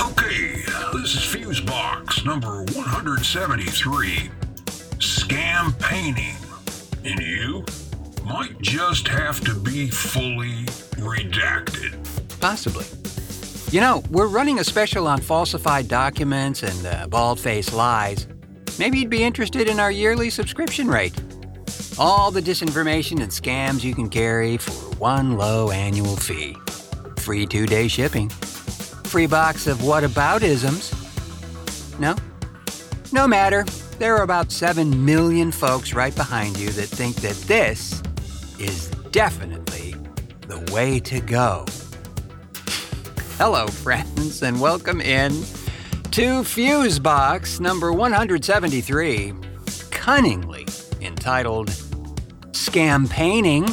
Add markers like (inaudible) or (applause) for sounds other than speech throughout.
Okay, this is Fusebox number 173. Scampaigning. And you might just have to be fully redacted. Possibly. You know, we're running a special on falsified documents and uh, bald faced lies. Maybe you'd be interested in our yearly subscription rate. All the disinformation and scams you can carry for one low annual fee. Free two day shipping. Free box of whataboutisms. No? No matter. There are about 7 million folks right behind you that think that this is definitely the way to go. Hello, friends, and welcome in to Fusebox number 173, cunningly entitled Scampaigning.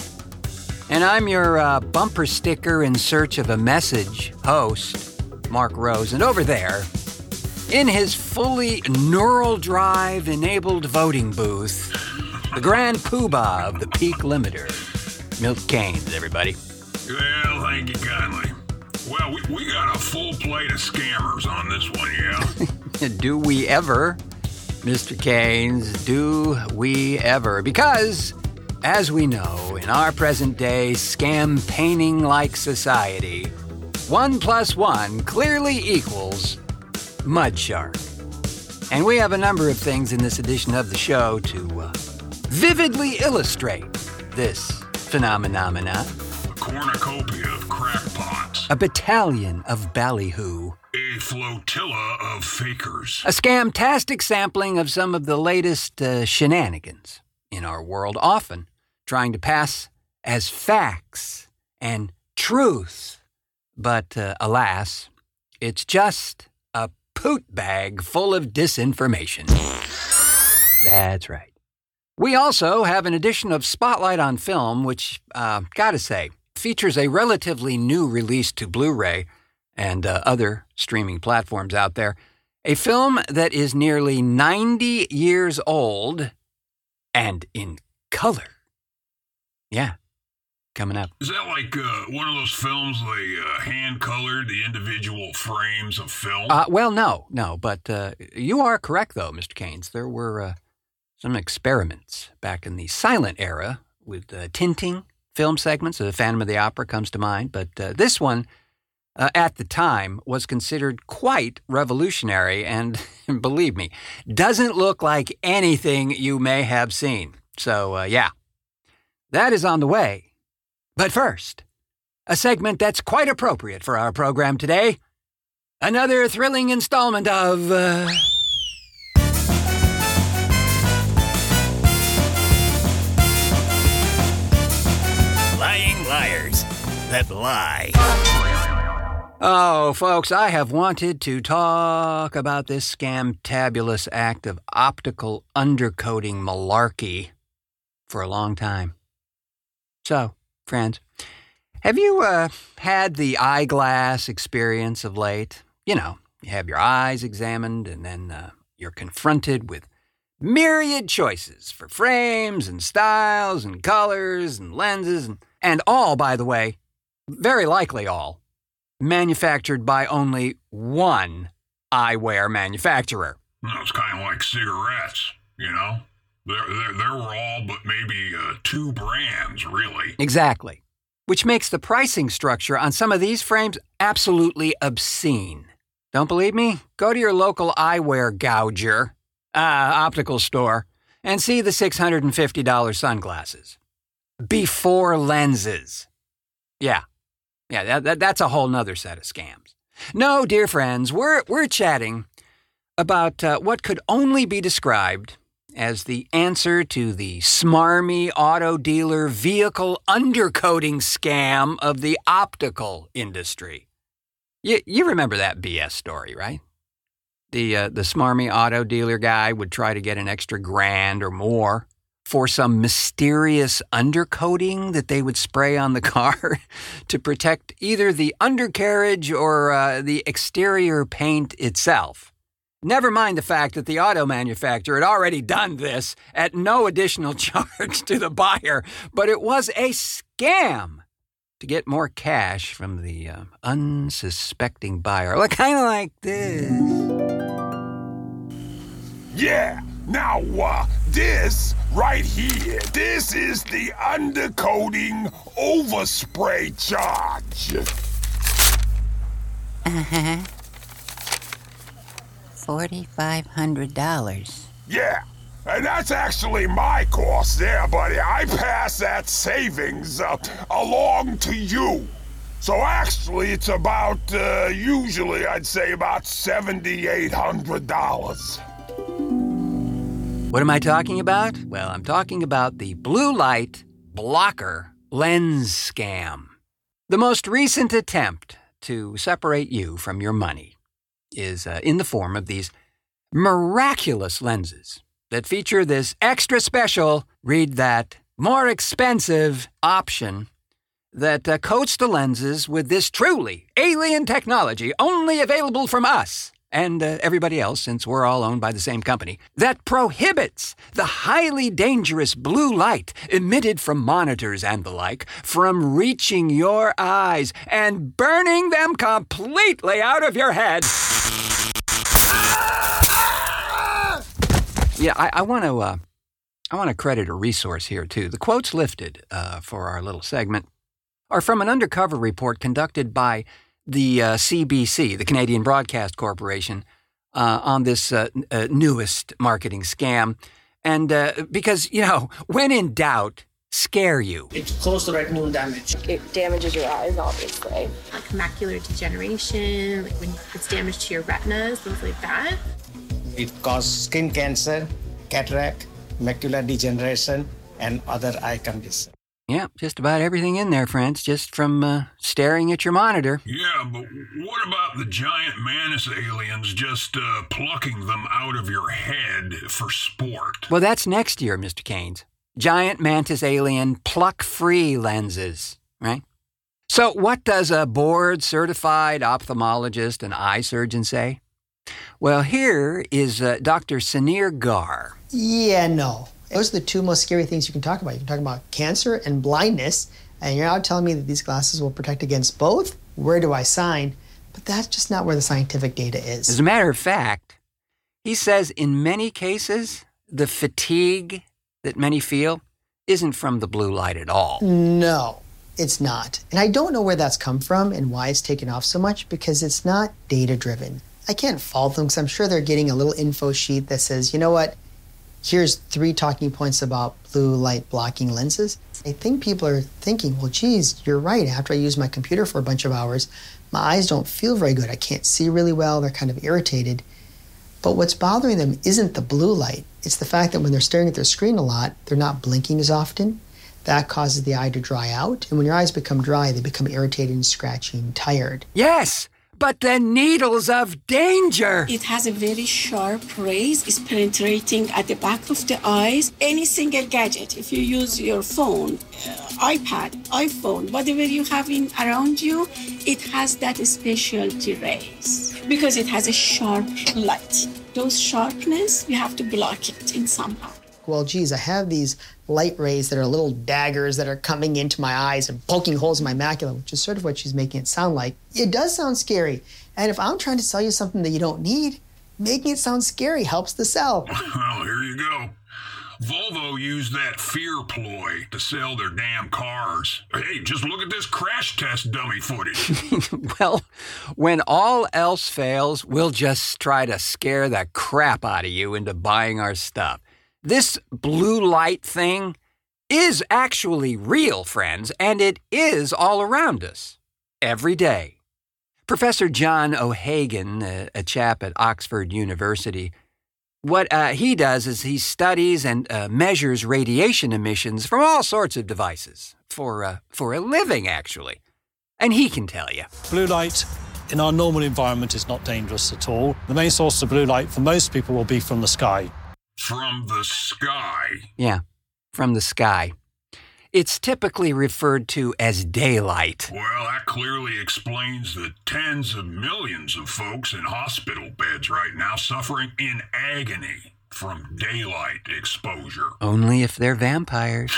And I'm your uh, bumper sticker in search of a message host, Marc Rose. And over there, in his fully neural drive enabled voting booth, the grand poobah of the peak limiter, Milt Kanes, everybody. Well, thank you kindly. Well, we, we got a full plate of scammers on this one, yeah? (laughs) do we ever, Mr. Kanes? Do we ever? Because, as we know, in our present day scampaigning like society, one plus one clearly equals mud shark. And we have a number of things in this edition of the show to uh, vividly illustrate this phenomenomena. A cornucopia. A battalion of ballyhoo. A flotilla of fakers. A scamtastic sampling of some of the latest uh, shenanigans in our world, often trying to pass as facts and truth. But uh, alas, it's just a poot bag full of disinformation. That's right. We also have an edition of Spotlight on Film, which, uh, gotta say, features a relatively new release to Blu ray and uh, other streaming platforms out there. A film that is nearly 90 years old and in color. Yeah, coming up. Is that like uh, one of those films they uh, hand colored the individual frames of film? Uh, well, no, no, but uh, you are correct, though, Mr. Kanes. There were uh, some experiments back in the silent era with uh, tinting film segments. The Phantom of the Opera comes to mind, but uh, this one, uh, at the time, was considered quite revolutionary and, (laughs) believe me, doesn't look like anything you may have seen. So, uh, yeah, that is on the way. But first, a segment that's quite appropriate for our program today. Another thrilling installment of. Liars that lie. Oh, folks, I have wanted to talk about this scamtabulous act of optical undercoating malarkey for a long time. So, friends, have you uh, had the eyeglass experience of late? You know, you have your eyes examined and then uh, you're confronted with myriad choices for frames and styles and colors and lenses and, and all, by the way, very likely all, manufactured by only one eyewear manufacturer. Well, it's kind of like cigarettes, you know? There, there, there were all but maybe uh, two brands, really. Exactly. Which makes the pricing structure on some of these frames absolutely obscene. Don't believe me? Go to your local eyewear gouger, uh, optical store, and see the $650 sunglasses. Before lenses. Yeah. Yeah, that, that, that's a whole nother set of scams. No, dear friends, we're, we're chatting about uh, what could only be described as the answer to the smarmy auto dealer vehicle undercoating scam of the optical industry. You, you remember that BS story, right? The, uh, the smarmy auto dealer guy would try to get an extra grand or more for some mysterious undercoating that they would spray on the car (laughs) to protect either the undercarriage or uh, the exterior paint itself. Never mind the fact that the auto manufacturer had already done this at no additional (laughs) charge to the buyer, but it was a scam to get more cash from the uh, unsuspecting buyer. Look, kind of like this. Yeah, now, uh, this right here, this is the undercoating overspray charge. Uh huh. $4,500. Yeah, and that's actually my cost there, buddy. I pass that savings uh, along to you. So actually, it's about, uh, usually I'd say about $7,800. What am I talking about? Well, I'm talking about the blue light blocker lens scam. The most recent attempt to separate you from your money is uh, in the form of these miraculous lenses that feature this extra special, read that, more expensive option that uh, coats the lenses with this truly alien technology only available from us and uh, everybody else, since we're all owned by the same company, that prohibits the highly dangerous blue light emitted from monitors and the like from reaching your eyes and burning them completely out of your head. Yeah, I, I want to. Uh, I want to credit a resource here too. The quotes lifted uh, for our little segment are from an undercover report conducted by the uh, CBC, the Canadian Broadcast Corporation, uh, on this uh, uh, newest marketing scam. And uh, because, you know, when in doubt, scare you. It causes retinal damage. It damages your eyes, obviously. Like macular degeneration, like when it's damage to your retinas, things like that. It causes skin cancer, cataract, macular degeneration, and other eye conditions. Yeah, just about everything in there, friends, just from uh, staring at your monitor. Yeah, but what about the giant mantis aliens just uh, plucking them out of your head for sport? Well, that's next year, Mr. Kanes. Giant mantis alien pluck free lenses, right? So, what does a board certified ophthalmologist and eye surgeon say? Well, here is uh, Dr. Sunir Garg. Yeah, no. Those are the two most scary things you can talk about. You can talk about cancer and blindness, and you're now telling me that these glasses will protect against both? Where do I sign? But that's just not where the scientific data is. As a matter of fact, he says in many cases, the fatigue that many feel isn't from the blue light at all. No, it's not. And I don't know where that's come from and why it's taken off so much because it's not data driven. I can't fault them because I'm sure they're getting a little info sheet that says, you know what, here's three talking points about blue light blocking lenses. I think people are thinking, well, geez, you're right. After I use my computer for a bunch of hours, my eyes don't feel very good. I can't see really well. They're kind of irritated. But what's bothering them isn't the blue light. It's the fact that when they're staring at their screen a lot, they're not blinking as often. That causes the eye to dry out. And when your eyes become dry, they become irritated and scratchy and tired. Yes, but the needles of danger. It has a very sharp rays. It's penetrating at the back of the eyes. Any single gadget, if you use your phone, uh, iPad, iPhone, whatever you have in around you, it has that specialty rays because it has a sharp light. Those sharpness, you have to block it in somehow. Well, geez, I have these light rays that are little daggers that are coming into my eyes and poking holes in my macula, which is sort of what she's making it sound like. It does sound scary. And if I'm trying to sell you something that you don't need, making it sound scary helps the sell. Well, (laughs) oh, here you go. Volvo used that fear ploy to sell their damn cars. Hey, just look at this crash test dummy footage. (laughs) well, when all else fails, we'll just try to scare the crap out of you into buying our stuff. This blue light thing is actually real, friends, and it is all around us every day. Professor John O'Hagan, a, a chap at Oxford University, what uh, he does is he studies and uh, measures radiation emissions from all sorts of devices for, uh, for a living, actually. And he can tell you. Blue light in our normal environment is not dangerous at all. The main source of blue light for most people will be from the sky. From the sky? Yeah, from the sky. it's typically referred to as daylight. Well, that clearly explains the tens of millions of folks in hospital beds right now suffering in agony from daylight exposure. Only if they're vampires.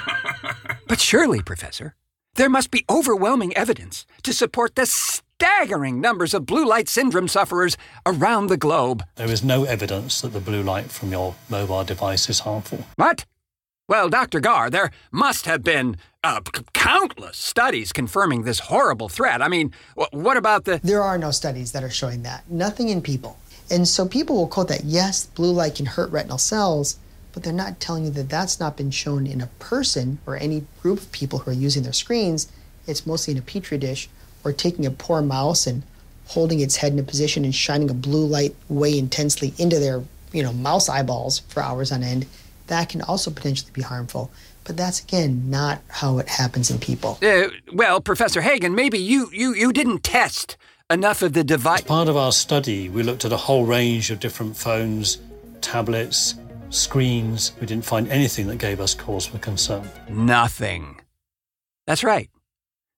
(laughs) but surely, Professor, there must be overwhelming evidence to support the staggering numbers of blue light syndrome sufferers around the globe. There is no evidence that the blue light from your mobile device is harmful. What? Well, Dr. Garg, there must have been uh, c- countless studies confirming this horrible threat. I mean, wh- what about the. There are no studies that are showing that. Nothing in people. And so people will quote that yes, blue light can hurt retinal cells, but they're not telling you that that's not been shown in a person or any group of people who are using their screens. It's mostly in a petri dish or taking a poor mouse and holding its head in a position and shining a blue light way intensely into their, you know, mouse eyeballs for hours on end. That can also potentially be harmful. But that's again not how it happens in people. Uh, well, Professor Hagan, maybe you, you, you didn't test enough of the device. As part of our study, we looked at a whole range of different phones, tablets, screens. We didn't find anything that gave us cause for concern. Nothing. That's right.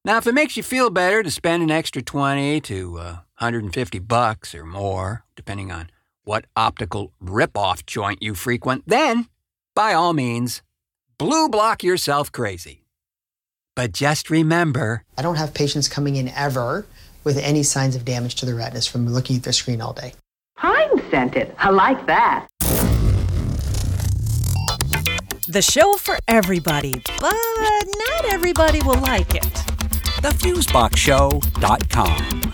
Now, if it makes you feel better to spend an extra 20 to uh, 150 bucks or more, depending on what optical rip-off joint you frequent, then, by all means, blue block yourself crazy. But just remember, I don't have patients coming in ever with any signs of damage to their retinas from looking at their screen all day. Pine scented. I like that. The show for everybody, but not everybody will like it. thefuseboxshow.com.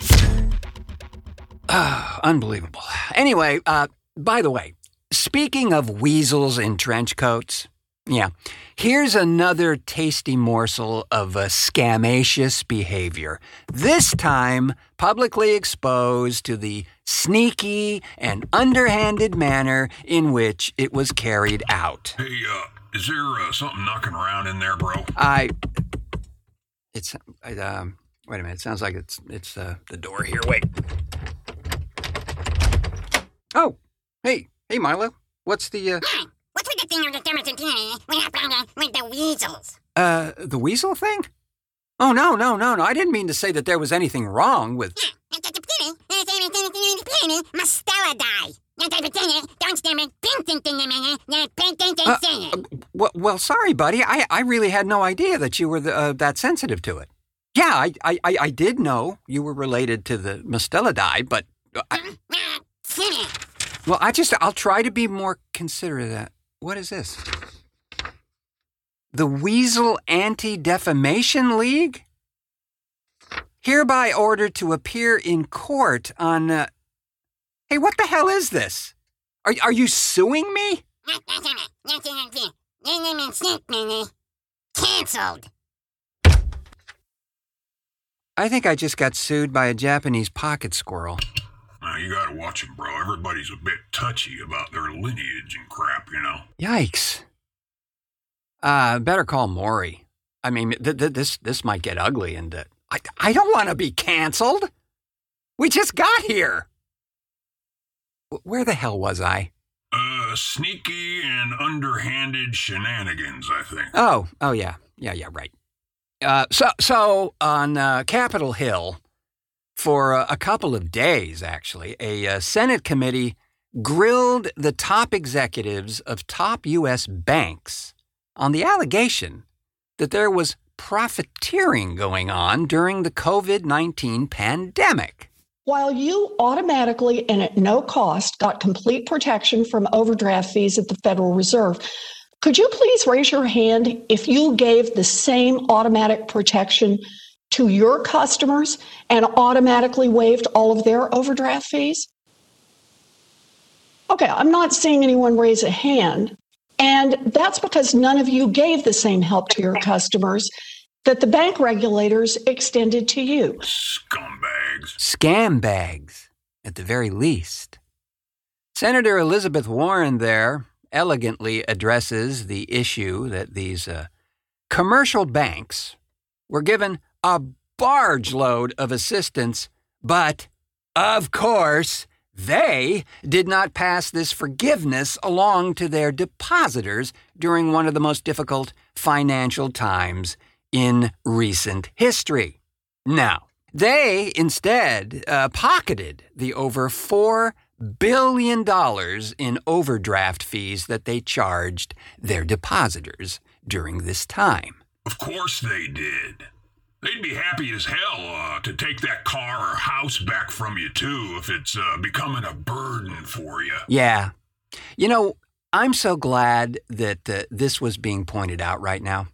Ah, unbelievable. Anyway, uh, by the way, speaking of weasels in trench coats, yeah, here's another tasty morsel of a scamacious behavior. This time, publicly exposed to the sneaky and underhanded manner in which it was carried out. Hey, uh, is there uh, something knocking around in there, bro? I. It's. I, um. Wait a minute. It sounds like it's it's uh, the door here. Wait. Oh, hey, hey, Milo. What's the uh, What's with the thing on the thermostat with the weasels? uh the weasel thing? Oh no, no, no, no. I didn't mean to say that there was anything wrong with. Mustelidae. Uh, well, well, sorry, buddy. I, I really had no idea that you were the, uh, that sensitive to it. Yeah, I, I, I did know you were related to the Mustelidae, but uh, I, well, I just I'll try to be more considerate of that. What is this? The Weasel Anti-Defamation League? Hereby ordered to appear in court on. Uh... Hey, what the hell is this? Are are you suing me? Cancelled. I think I just got sued by a Japanese pocket squirrel. Now, you gotta watch 'em, bro. Everybody's a bit touchy about their lineage and crap, you know? Yikes. Uh, better call Maury. I mean, th- th- this this might get ugly, and uh, I I don't want to be canceled. We just got here. Where the hell was I? Uh, sneaky and underhanded shenanigans, I think. Oh, oh yeah, yeah, yeah, right. Uh, so so on uh, Capitol Hill, for uh, a couple of days, actually, a uh, Senate committee grilled the top executives of top U.S. banks on the allegation that there was profiteering going on during the COVID 19 pandemic. While you automatically and at no cost got complete protection from overdraft fees at the Federal Reserve, could you please raise your hand if you gave the same automatic protection to your customers and automatically waived all of their overdraft fees? Okay, I'm not seeing anyone raise a hand. And that's because none of you gave the same help to your customers that the bank regulators extended to you. Scumbags. Scam bags, at the very least. Senator Elizabeth Warren there elegantly addresses the issue that these uh, commercial banks were given a barge load of assistance, but of course, they did not pass this forgiveness along to their depositors during one of the most difficult financial times in recent history. Now, they instead uh, pocketed the over $4 billion in overdraft fees that they charged their depositors during this time. Of course they did. They'd be happy as hell uh, to take that car or house back from you, too, if it's uh, becoming a burden for you. Yeah. You know, I'm so glad that uh, this was being pointed out right now.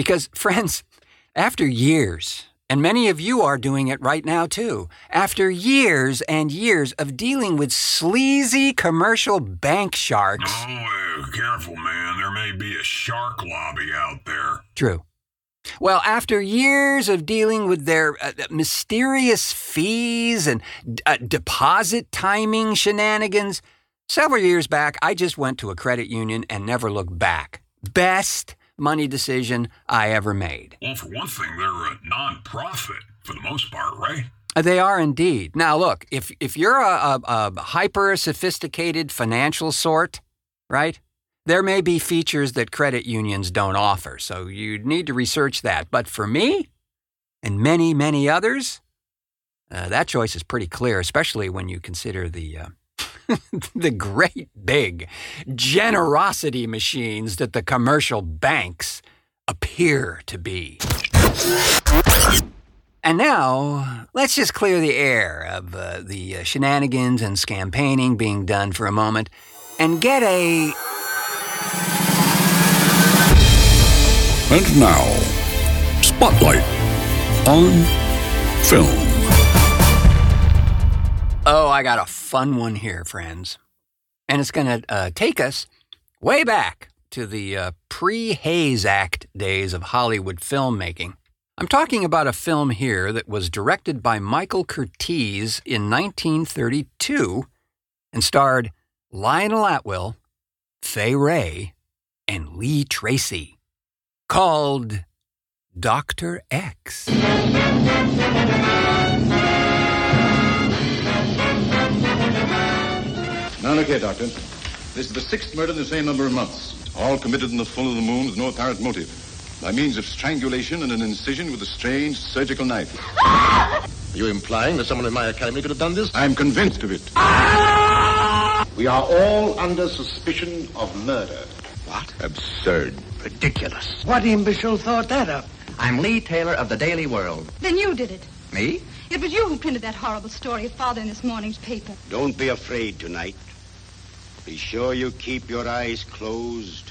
Because, (laughs) friends, after years, and many of you are doing it right now too, after years and years of dealing with sleazy commercial bank sharks. Oh, uh, careful, man. There may be a shark lobby out there. True. Well, after years of dealing with their uh, mysterious fees and uh, deposit timing shenanigans, several years back, I just went to a credit union and never looked back. Best money decision I ever made. Well, for one thing, they're a non-profit for the most part, right? They are indeed. Now, look, if if you're a, a, a hyper sophisticated financial sort, right? There may be features that credit unions don't offer, so you'd need to research that. But for me, and many, many others, uh, that choice is pretty clear, especially when you consider the uh, (laughs) the great big generosity machines that the commercial banks appear to be. And now, let's just clear the air of uh, the uh, shenanigans and scampaigning being done for a moment and get a. And now, Spotlight on Film. Oh, I got a fun one here, friends. And it's going to uh, take us way back to the uh, pre Hays Act days of Hollywood filmmaking. I'm talking about a film here that was directed by Michael Curtiz in 1932 and starred Lionel Atwill, Fay Wray, and Lee Tracy, called Dr. X. look here, Doctor. This is the sixth murder in the same number of months. All committed in the full of the moon with no apparent motive. By means of strangulation and an incision with a strange surgical knife. Are you implying that someone in my academy could have done this? I'm convinced of it. We are all under suspicion of murder. What? Absurd. Ridiculous. What imbecile thought that up? I'm Lee Taylor of the Daily World. Then you did it. Me? It was you who printed that horrible story of Father in this morning's paper. Don't be afraid tonight. Be sure you keep your eyes closed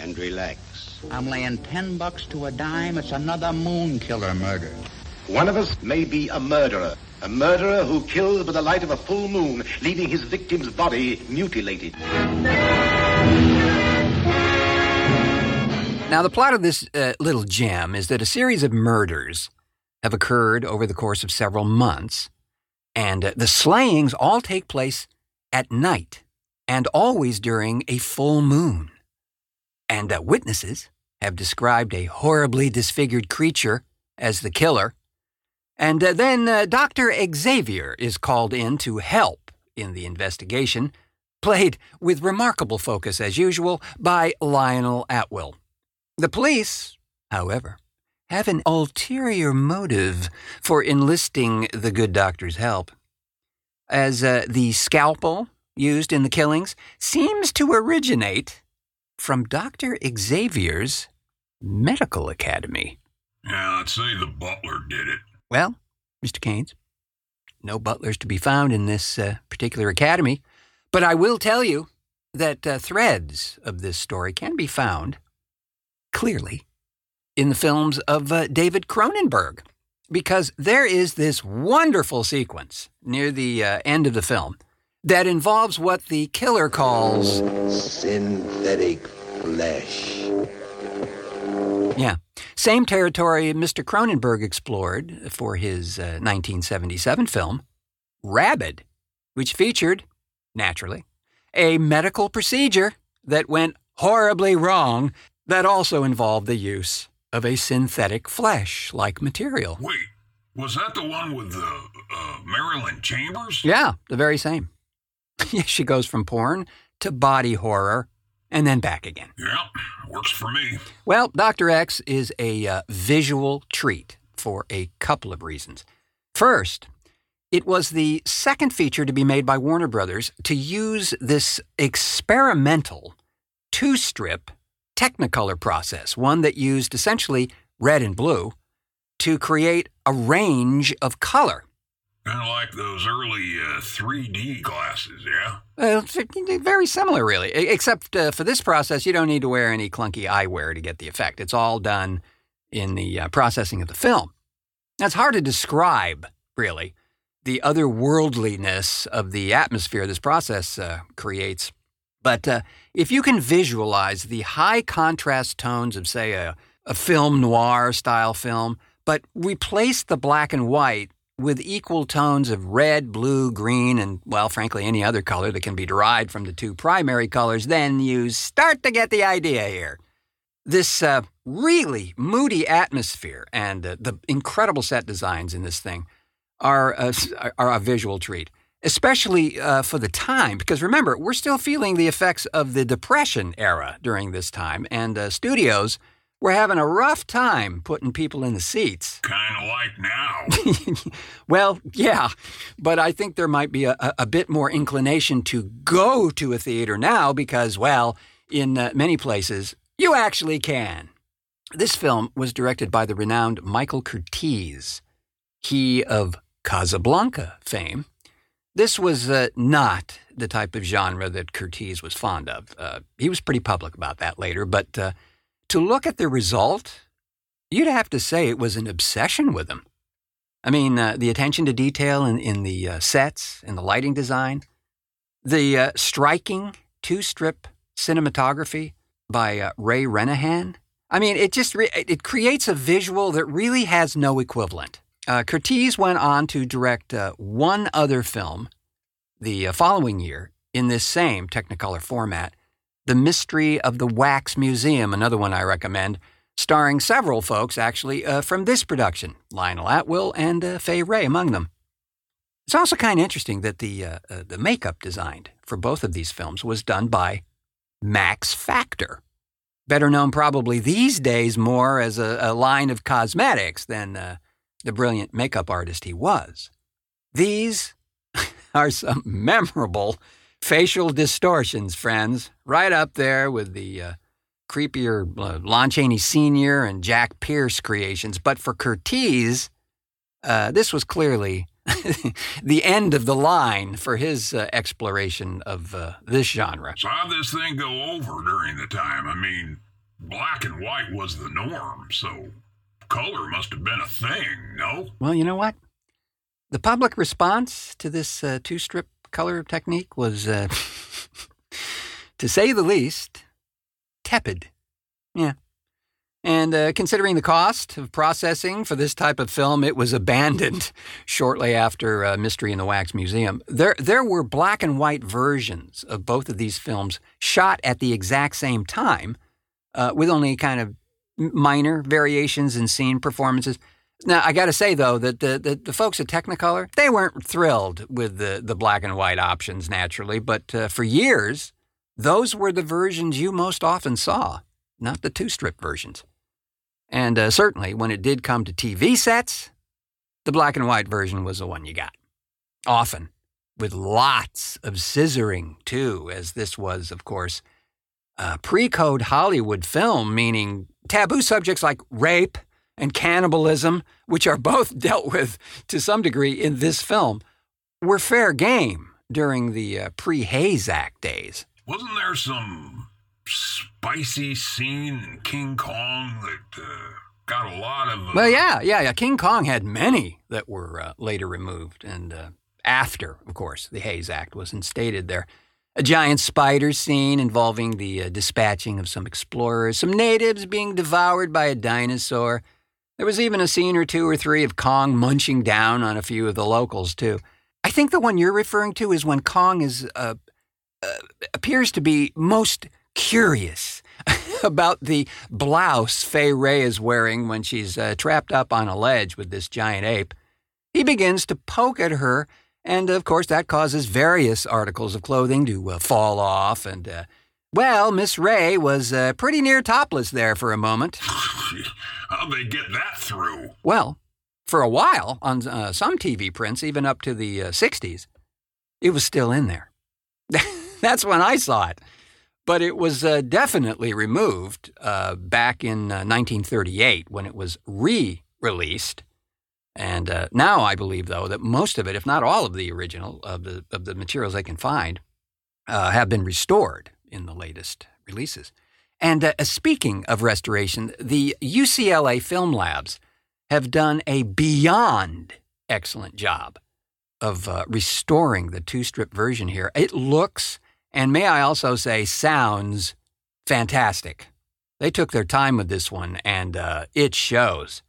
and relax. I'm laying ten bucks to a dime. It's another moon killer murder. One of us may be a murderer. A murderer who kills by the light of a full moon, leaving his victim's body mutilated. Now, the plot of this uh, little gem is that a series of murders have occurred over the course of several months, and uh, the slayings all take place at night and always during a full moon. And that witnesses have described a horribly disfigured creature as the killer. And uh, then uh, Dr. Xavier is called in to help in the investigation, played with remarkable focus, as usual, by Lionel Atwill. The police, however, have an ulterior motive for enlisting the good doctor's help. As uh, the scalpel used in the killings seems to originate from Dr. Xavier's medical academy. Yeah, I'd say the butler did it. Well, Mr. Kanes, no butlers to be found in this uh, particular academy, but I will tell you that uh, threads of this story can be found clearly in the films of uh, David Cronenberg, because there is this wonderful sequence near the uh, end of the film that involves what the killer calls synthetic flesh. Yeah. Same territory Mr. Cronenberg explored for his uh, 1977 film, Rabid, which featured, naturally, a medical procedure that went horribly wrong that also involved the use of a synthetic flesh like material. Wait, was that the one with the uh, Marilyn Chambers? Yeah, the very same. (laughs) she goes from porn to body horror and then back again. Yeah, works for me. Well, Dr. X is a uh, visual treat for a couple of reasons. First, it was the second feature to be made by Warner Brothers to use this experimental two strip Technicolor process, one that used essentially red and blue, to create a range of color. Kind of like those early uh, 3D glasses, yeah? Uh, very similar, really, except uh, for this process, you don't need to wear any clunky eyewear to get the effect. It's all done in the uh, processing of the film. It's hard to describe, really, the otherworldliness of the atmosphere this process uh, creates. But uh, if you can visualize the high contrast tones of, say, a, a film noir style film, but replace the black and white with equal tones of red, blue, green, and, well, frankly, any other color that can be derived from the two primary colors, then you start to get the idea here. This uh, really moody atmosphere and uh, the incredible set designs in this thing are, uh, are a visual treat, especially uh, for the time, because remember, we're still feeling the effects of the Depression era during this time, and uh, studios were having a rough time putting people in the seats. (laughs) Kind of like now. (laughs) well, yeah, but I think there might be a, a, bit more inclination to go to a theater now because, well, in uh, many places, you actually can. This film was directed by the renowned Michael Curtiz, he of Casablanca fame. This was uh, not the type of genre that Curtiz was fond of. Uh, he was pretty public about that later, but uh, to look at the result, you'd have to say it was an obsession with him. I mean, uh, the attention to detail in, in the uh, sets and the lighting design, the uh, striking two strip cinematography by uh, Ray Rennahan. I mean, it just re- it creates a visual that really has no equivalent. Uh, Curtiz went on to direct uh, one other film the following year in this same Technicolor format, the Mystery of the Wax Museum, another one I recommend, starring several folks actually uh, from this production, Lionel Atwill and uh, Fay Wray among them. It's also kind of interesting that the, uh, uh, the makeup designed for both of these films was done by Max Factor, better known probably these days more as a, a line of cosmetics than uh, the brilliant makeup artist he was. These (laughs) are some memorable facial distortions, friends, right up there with the uh, creepier uh, Lon Chaney Sr. and Jack Pierce creations. But for Curtiz, uh, this was clearly (laughs) the end of the line for his uh, exploration of uh, this genre. So, how'd this thing go over during the time? I mean, black and white was the norm, so color must have been a thing, no? Well, you know what? The public response to this uh, two strip color technique was, uh, (laughs) to say the least, tepid. Yeah. And uh, considering the cost of processing for this type of film, it was abandoned (laughs) shortly after uh, Mystery in the Wax Museum. There, there were black and white versions of both of these films shot at the exact same time, uh, with only kind of minor variations in scene performances. Now, I got to say, though, that the, the, the, folks at Technicolor, they weren't thrilled with the, the black and white options, naturally, but uh, for years, those were the versions you most often saw, not the two strip versions. And uh, certainly, when it did come to TV sets, the black and white version was the one you got. Often, with lots of scissoring, too, as this was, of course, a pre code Hollywood film, meaning taboo subjects like rape and cannibalism, which are (laughs) both dealt with to some degree in this film, were fair game during the uh, pre Hays Act days. Wasn't there some spicy scene in King Kong that uh, got a lot of. Uh... Well, yeah, yeah, yeah. King Kong had many that were uh, later removed, and uh, after, of course, the Hays Act was instated there. A giant spider scene involving the uh, dispatching of some explorers, some natives being devoured by a dinosaur. There was even a scene or two or three of Kong munching down on a few of the locals, too. I think the one you're referring to is when Kong is uh, uh, appears to be most curious (laughs) about the blouse Fay Wray is wearing when she's uh, trapped up on a ledge with this giant ape. He begins to poke at her, and of course, that causes various articles of clothing to uh, fall off and uh, Well, Miss Wray was uh, pretty near topless there for a moment. (laughs) How'd they get that through? Well, for a while, on uh, some TV prints, even up to the uh, 60s, it was still in there. (laughs) That's when I saw it. But it was uh, definitely removed uh, back in 1938 when it was re released. And uh, now I believe, though, that most of it, if not all of the original of the, of the materials they can find, uh, have been restored in the latest releases. And uh, speaking of restoration, the UCLA Film Labs have done a beyond excellent job of uh, restoring the two strip version here. It looks, and may I also say, sounds fantastic. They took their time with this one, and uh, it shows.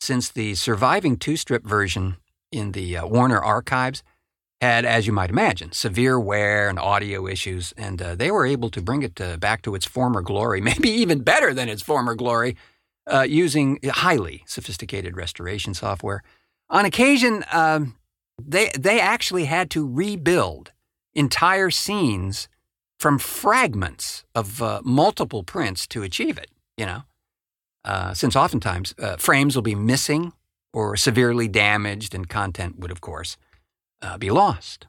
Since the surviving two strip version in the uh, Warner archives had, as you might imagine, severe wear and audio issues, and uh, they were able to bring it uh, back to its former glory, (laughs) maybe even better than its former glory, uh, using highly sophisticated restoration software. On occasion, um, they they actually had to rebuild entire scenes from fragments of uh, multiple prints to achieve it. You know, uh, since oftentimes uh, frames will be missing or severely damaged, and content would, of course, uh, be lost.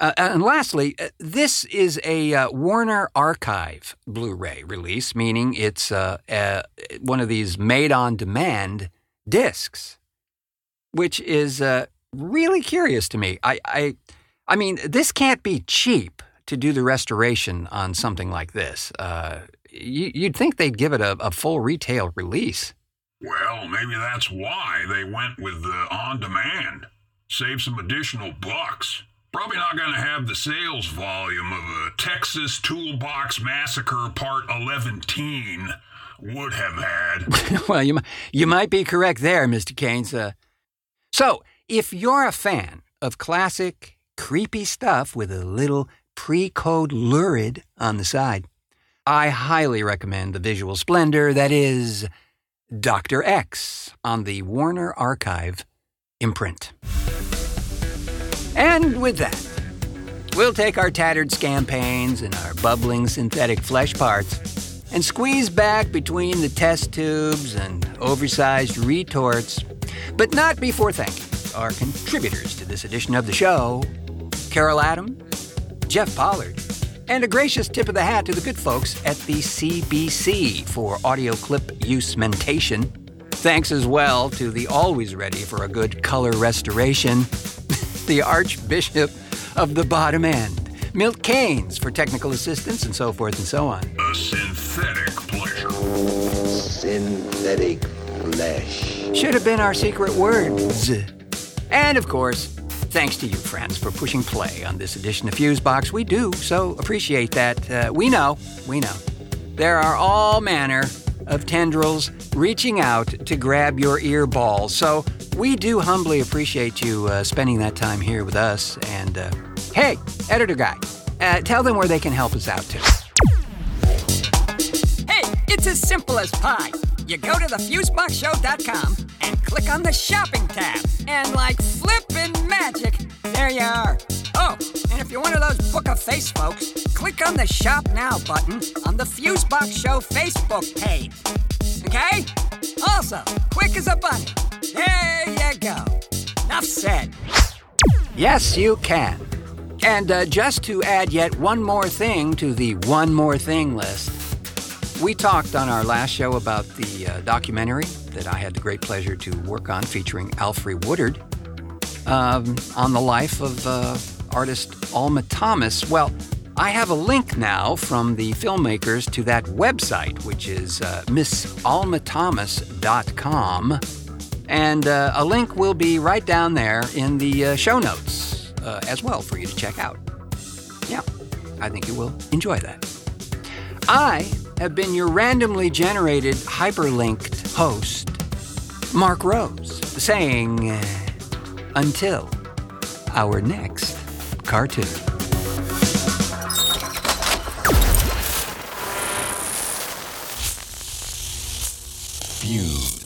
Uh, and lastly, uh, this is a uh, Warner Archive Blu ray release, meaning it's uh, uh, one of these made on demand discs, which is uh, really curious to me. I, I, I mean, this can't be cheap to do the restoration on something like this. You, would think they'd give it a, a full retail release. Well, maybe that's why they went with the on demand. Save some additional bucks. Probably not going to have the sales volume of a Texas Toolbox Massacre Part 11 teen would have had. (laughs) well, you, you might be correct there, Mr. Kanes. Uh, so, if you're a fan of classic, creepy stuff with a little pre code lurid on the side, I highly recommend the visual splendor that is Dr. X on the Warner Archive imprint. And with that, we'll take our tattered scampaigns and our bubbling synthetic flesh parts and squeeze back between the test tubes and oversized retorts, but not before thanking our contributors to this edition of the show Carol Adam, Jeff Pollard, and a gracious tip of the hat to the good folks at the CBC for audio clip use mentation. Thanks as well to the always ready for a good color restoration the Archbishop of the Bottom End. Milt Kanes for technical assistance and so forth and so on. A synthetic pleasure. Synthetic flesh. Should have been our secret words. And of course, thanks to you, friends, for pushing play on this edition of Fusebox. We do so appreciate that. Uh, we know, we know. There are all manner of tendrils reaching out to grab your ear balls. So we do humbly appreciate you uh, spending that time here with us. And uh, hey, editor guy, uh, tell them where they can help us out too. Hey, it's as simple as pie. You go to thefuseboxshow.com and click on the shopping tab, and like flippin' magic, there you are. Oh, and if you're one of those book a face folks, click on the Shop Now button on the Fusebox Show Facebook page. Okay? Also, quick as a bunny. There you go. Enough said. Yes, you can. And uh, just to add yet one more thing to the one more thing list, we talked on our last show about the uh, documentary that I had the great pleasure to work on featuring Alfre Woodard um, on the life of uh, artist Alma Thomas. Well, I have a link now from the filmmakers to that website, which is uh, missalmathomas.com. And uh, a link will be right down there in the uh, show notes uh, as well for you to check out. Yeah, I think you will enjoy that. I have been your randomly generated hyperlinked host, Marc Rose, saying until our next cartoon. Fuse.